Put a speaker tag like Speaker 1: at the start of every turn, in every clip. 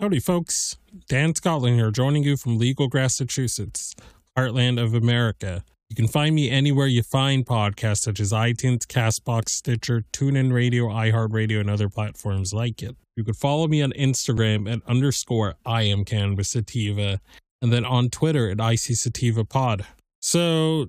Speaker 1: Howdy, folks. Dan Scotland here, joining you from Legal, Massachusetts, heartland of America. You can find me anywhere you find podcasts such as iTunes, Castbox, Stitcher, TuneIn Radio, iHeartRadio, and other platforms like it. You can follow me on Instagram at underscore I am Cannabis Sativa, and then on Twitter at IC Sativa Pod. So,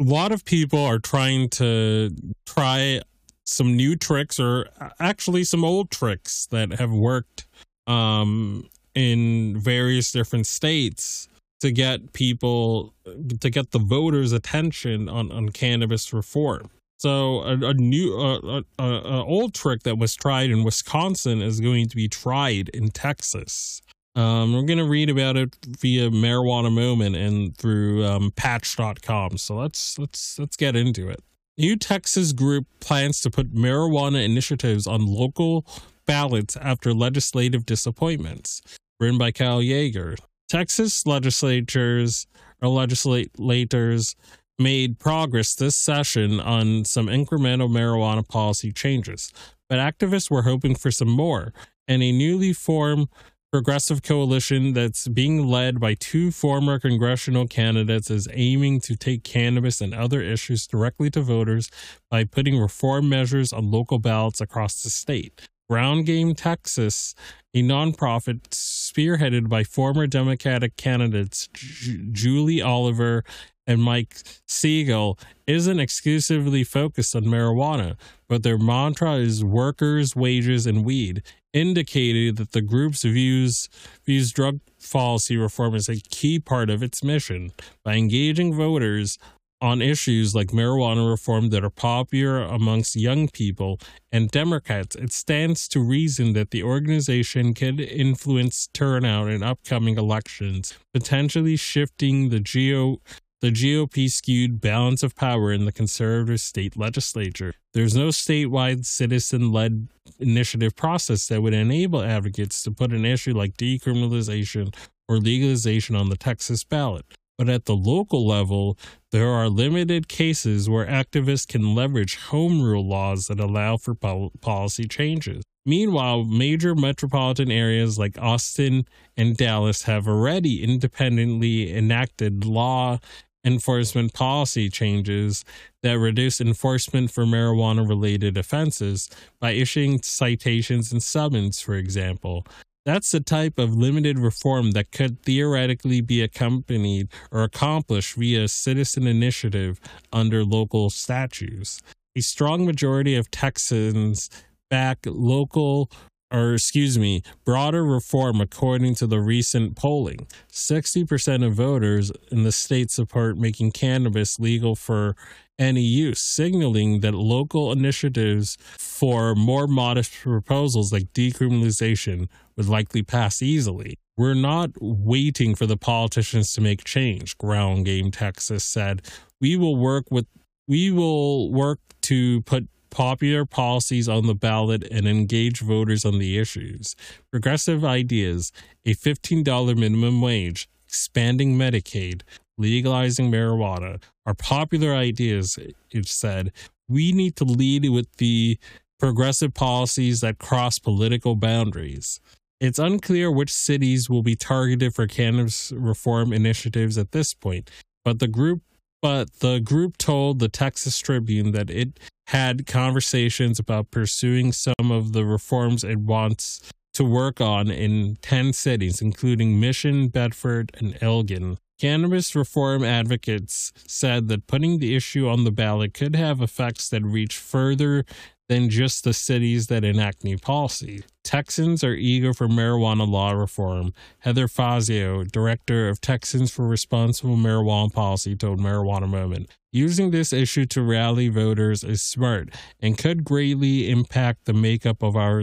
Speaker 1: a lot of people are trying to try some new tricks, or actually some old tricks that have worked um, in various different states to get people to get the voters' attention on on cannabis reform. So a, a new a, a, a, old trick that was tried in Wisconsin is going to be tried in Texas. Um, we're going to read about it via Marijuana Moment and through um, Patch.com. So let's let's let's get into it. New Texas group plans to put marijuana initiatives on local ballots after legislative disappointments. Written by Kyle Jaeger. Texas legislatures or legislators made progress this session on some incremental marijuana policy changes, but activists were hoping for some more. And a newly formed progressive coalition that's being led by two former congressional candidates is aiming to take cannabis and other issues directly to voters by putting reform measures on local ballots across the state. Ground Game Texas, a nonprofit spearheaded by former Democratic candidates J- Julie Oliver and Mike Siegel, isn't exclusively focused on marijuana, but their mantra is workers, wages, and weed, indicating that the group's views views drug policy reform as a key part of its mission. By engaging voters on issues like marijuana reform that are popular amongst young people and Democrats, it stands to reason that the organization could influence turnout in upcoming elections, potentially shifting the GO the GOP skewed balance of power in the conservative state legislature. There's no statewide citizen led initiative process that would enable advocates to put an issue like decriminalization or legalization on the Texas ballot. But at the local level, there are limited cases where activists can leverage home rule laws that allow for policy changes. Meanwhile, major metropolitan areas like Austin and Dallas have already independently enacted law enforcement policy changes that reduce enforcement for marijuana related offenses by issuing citations and summons, for example. That's the type of limited reform that could theoretically be accompanied or accomplished via citizen initiative under local statutes. A strong majority of Texans back local or excuse me, broader reform according to the recent polling. 60% of voters in the state support making cannabis legal for any use, signaling that local initiatives for more modest proposals like decriminalization would likely pass easily. We're not waiting for the politicians to make change, Ground Game Texas said. We will work with we will work to put popular policies on the ballot and engage voters on the issues. Progressive ideas, a $15 minimum wage, expanding Medicaid, legalizing marijuana are popular ideas, it said. We need to lead with the progressive policies that cross political boundaries. It's unclear which cities will be targeted for cannabis reform initiatives at this point, but the group but the group told the Texas Tribune that it had conversations about pursuing some of the reforms it wants to work on in 10 cities, including Mission, Bedford, and Elgin. Cannabis reform advocates said that putting the issue on the ballot could have effects that reach further than just the cities that enact new policy. Texans are eager for marijuana law reform. Heather Fazio, director of Texans for Responsible Marijuana Policy, told Marijuana Moment. Using this issue to rally voters is smart and could greatly impact the makeup of our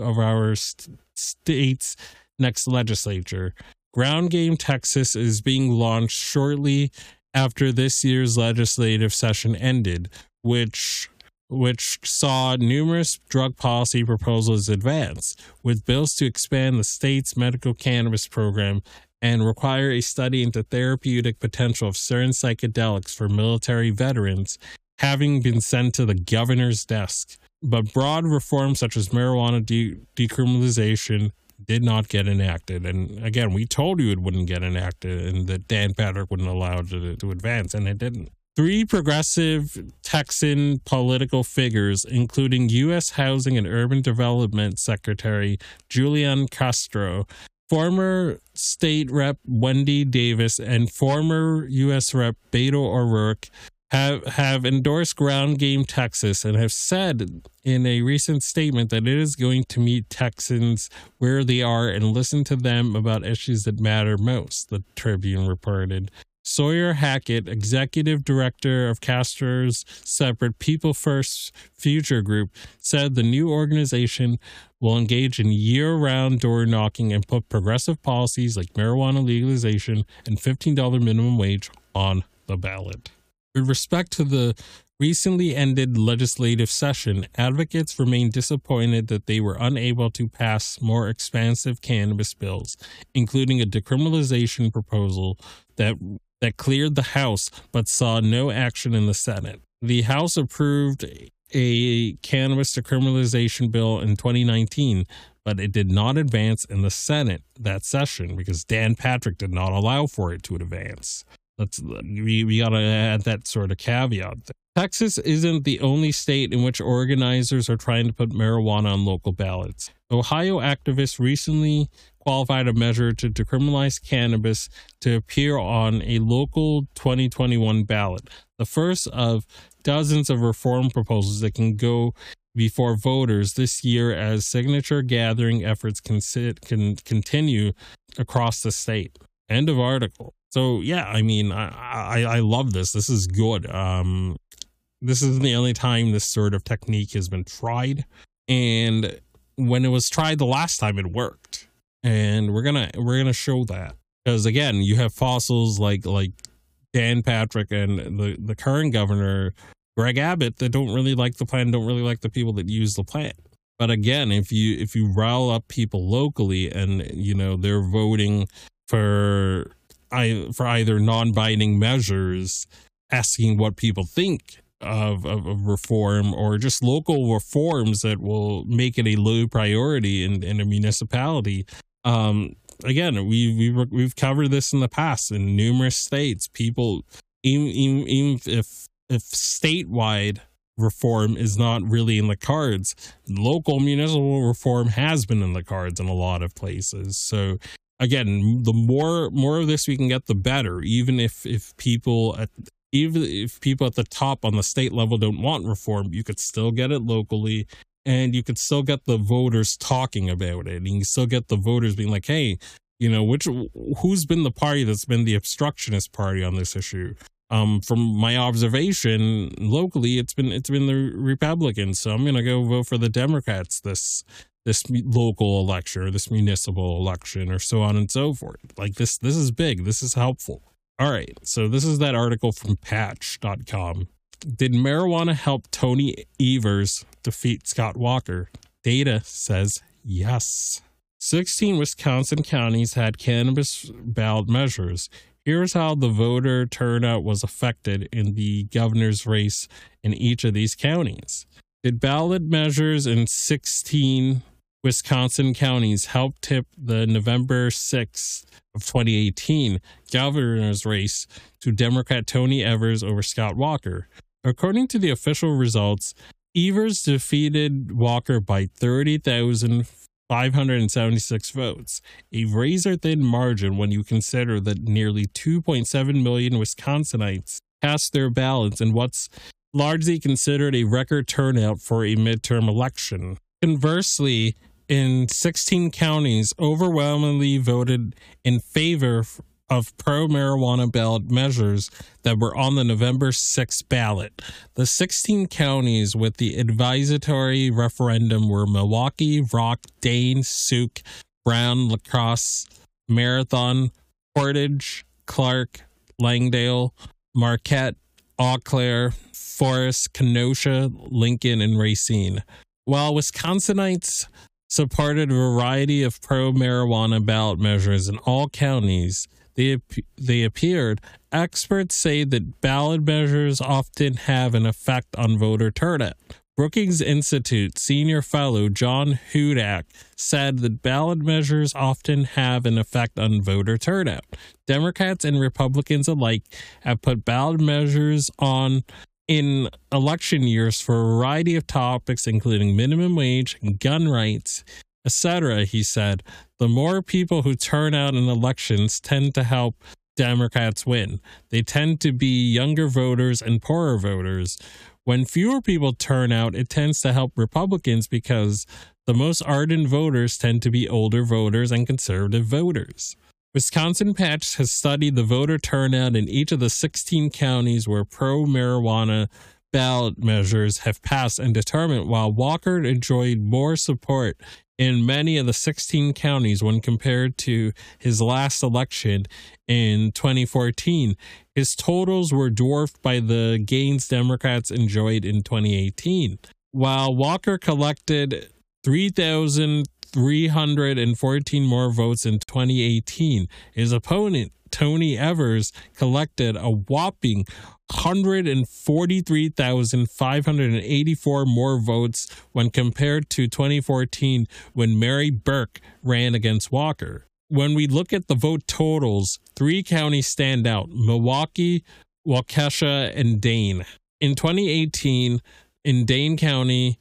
Speaker 1: of our st- state's next legislature. Ground Game Texas is being launched shortly after this year's legislative session ended, which which saw numerous drug policy proposals advance, with bills to expand the state's medical cannabis program and require a study into therapeutic potential of certain psychedelics for military veterans having been sent to the governor's desk. But broad reforms such as marijuana de- decriminalization did not get enacted. And again, we told you it wouldn't get enacted and that Dan Patrick wouldn't allow it to, to advance, and it didn't. Three progressive Texan political figures, including U.S. Housing and Urban Development Secretary Julian Castro, former state rep Wendy Davis, and former U.S. rep Beto O'Rourke, have, have endorsed Ground Game Texas and have said in a recent statement that it is going to meet Texans where they are and listen to them about issues that matter most, the Tribune reported. Sawyer Hackett, executive director of Castro's separate People First Future Group, said the new organization will engage in year round door knocking and put progressive policies like marijuana legalization and $15 minimum wage on the ballot. With respect to the recently ended legislative session, advocates remain disappointed that they were unable to pass more expansive cannabis bills, including a decriminalization proposal that that cleared the House but saw no action in the Senate. The House approved a cannabis decriminalization bill in 2019, but it did not advance in the Senate that session because Dan Patrick did not allow for it to advance. Let's we, we got to add that sort of caveat. Texas isn't the only state in which organizers are trying to put marijuana on local ballots. Ohio activists recently qualified a measure to decriminalize cannabis to appear on a local 2021 ballot, the first of dozens of reform proposals that can go before voters this year as signature gathering efforts can, sit, can continue across the state. End of article. So yeah, I mean, I, I I love this. This is good. Um, this isn't the only time this sort of technique has been tried, and when it was tried the last time, it worked, and we're gonna we're gonna show that because again, you have fossils like like Dan Patrick and the the current governor Greg Abbott that don't really like the plan, don't really like the people that use the plan. But again, if you if you rile up people locally and you know they're voting for I for either non-binding measures, asking what people think of, of, of reform or just local reforms that will make it a low priority in, in a municipality. Um, again, we we we've covered this in the past in numerous states. People, even, even, even if if statewide reform is not really in the cards. Local municipal reform has been in the cards in a lot of places. So again, the more more of this we can get, the better. Even if if people at even if people at the top on the state level don't want reform, you could still get it locally. And you can still get the voters talking about it, and you still get the voters being like, "Hey, you know, which who's been the party that's been the obstructionist party on this issue? um, from my observation locally, it's been it's been the Republicans. So I'm gonna go vote for the Democrats this this local election or this municipal election or so on and so forth. Like this this is big. This is helpful. All right. So this is that article from patch.com. Did marijuana help Tony Evers defeat Scott Walker? Data says yes. 16 Wisconsin counties had cannabis ballot measures. Here's how the voter turnout was affected in the governor's race in each of these counties. Did ballot measures in 16 Wisconsin counties help tip the November 6th of 2018 governor's race to Democrat Tony Evers over Scott Walker? According to the official results, Evers defeated Walker by 30,576 votes, a razor thin margin when you consider that nearly 2.7 million Wisconsinites cast their ballots in what's largely considered a record turnout for a midterm election. Conversely, in 16 counties, overwhelmingly voted in favor of pro marijuana ballot measures that were on the November 6th ballot. The 16 counties with the advisory referendum were Milwaukee, Rock, Dane, Sauk, Brown, La Crosse, Marathon, Portage, Clark, Langlade, Marquette, Eau Claire, Forest, Kenosha, Lincoln, and Racine. While Wisconsinites supported a variety of pro marijuana ballot measures in all counties, they, they appeared, experts say that ballot measures often have an effect on voter turnout. Brookings Institute senior fellow John Hudak said that ballot measures often have an effect on voter turnout. Democrats and Republicans alike have put ballot measures on in election years for a variety of topics, including minimum wage, gun rights, etc., he said, the more people who turn out in elections tend to help Democrats win. They tend to be younger voters and poorer voters. When fewer people turn out, it tends to help Republicans because the most ardent voters tend to be older voters and conservative voters. Wisconsin Patch has studied the voter turnout in each of the 16 counties where pro marijuana ballot measures have passed and determined while Walker enjoyed more support in many of the 16 counties when compared to his last election in 2014. His totals were dwarfed by the gains Democrats enjoyed in 2018. While Walker collected 3,314 more votes in 2018, his opponent, Tony Evers, collected a whopping 143,584 more votes when compared to 2014 when Mary Burke ran against Walker. When we look at the vote totals, three counties stand out Milwaukee, Waukesha, and Dane. In 2018, in Dane County,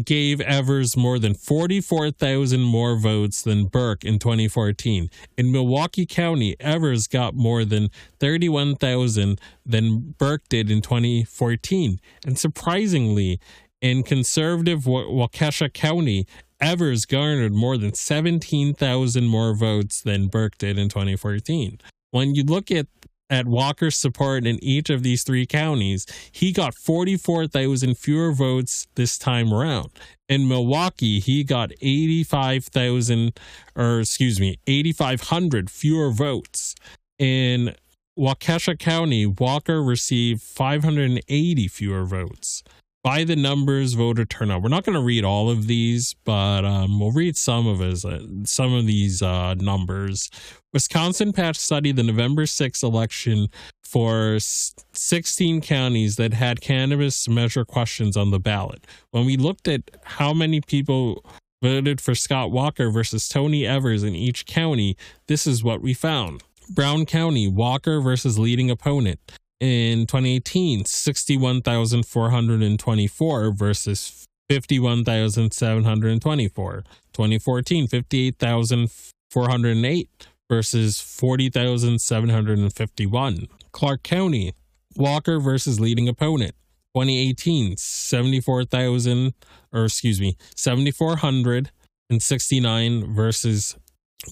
Speaker 1: gave Evers more than 44,000 more votes than Burke in 2014. In Milwaukee County, Evers got more than 31,000 than Burke did in 2014. And surprisingly, in conservative Waukesha County, Evers garnered more than 17,000 more votes than Burke did in 2014. when you look at at Walker's support in each of these three counties, he got 44,000 fewer votes this time around. In Milwaukee, he got 85,000, or excuse me, 8,500 fewer votes. In Waukesha County, Walker received 580 fewer votes by the numbers voter turnout. We're not going to read all of these, but um, we'll read some of his uh, some of these uh, numbers. Wisconsin Patch studied the November 6th election for 16 counties that had cannabis measure questions on the ballot. When we looked at how many people voted for Scott Walker versus Tony Evers in each county, this is what we found. Brown County, Walker versus leading opponent in 2018 61,424 versus 51,724 2014 58,408 versus 40,751 Clark County Walker versus leading opponent 2018 74,000 or excuse me 7,469 versus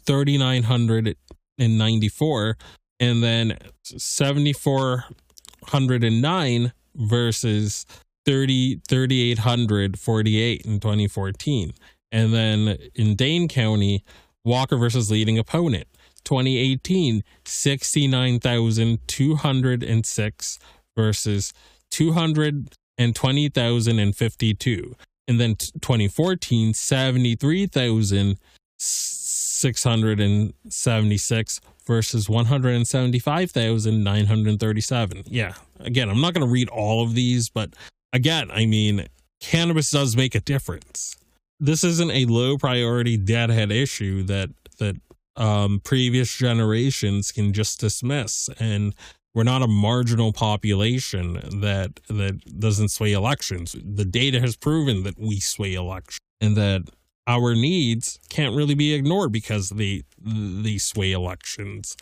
Speaker 1: 3,994 and then 7409 versus 30 3848 in 2014 and then in Dane County Walker versus leading opponent 2018 69206 versus 220,052 and then 2014 73,676 versus 175,937. Yeah. Again, I'm not going to read all of these, but again, I mean, cannabis does make a difference. This isn't a low priority deadhead issue that that um, previous generations can just dismiss, and we're not a marginal population that that doesn't sway elections. The data has proven that we sway elections, and that our needs can't really be ignored because they they sway elections.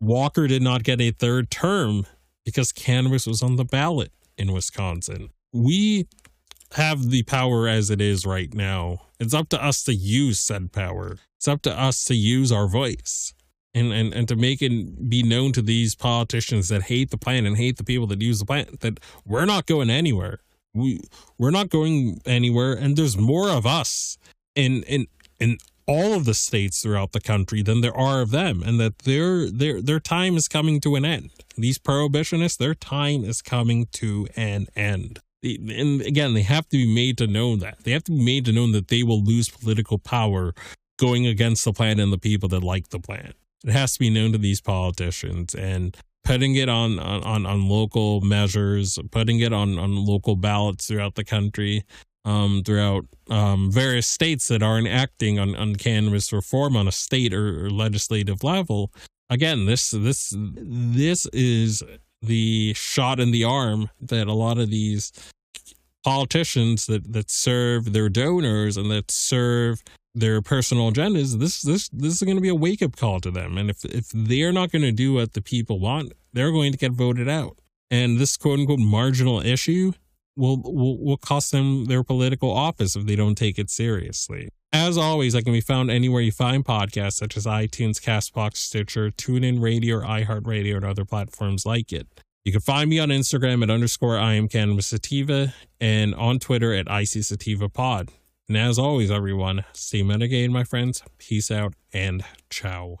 Speaker 1: Walker did not get a third term because cannabis was on the ballot in Wisconsin. We have the power as it is right now. It's up to us to use said power. It's up to us to use our voice and, and, and to make it be known to these politicians that hate the plant and hate the people that use the plant that we're not going anywhere. We we're not going anywhere and there's more of us in in in all of the states throughout the country than there are of them and that their their their time is coming to an end. These prohibitionists their time is coming to an end. And again they have to be made to know that. They have to be made to know that they will lose political power going against the plan and the people that like the plan. It has to be known to these politicians and putting it on on on local measures putting it on on local ballots throughout the country um, throughout um, various states that are enacting on, on cannabis reform on a state or, or legislative level. Again, this this this is the shot in the arm that a lot of these politicians that that serve their donors and that serve their personal agendas this this this is going to be a wake up call to them and if if they're not going to do what the people want they're going to get voted out and this quote unquote marginal issue will, will will cost them their political office if they don't take it seriously. As always, I can be found anywhere you find podcasts such as iTunes, Castbox, Stitcher, TuneIn Radio, iHeartRadio, and other platforms like it. You can find me on Instagram at underscore I am Cannabis Sativa and on Twitter at IC Sativa Pod. And as always, everyone, stay mitigated, my friends. Peace out and ciao.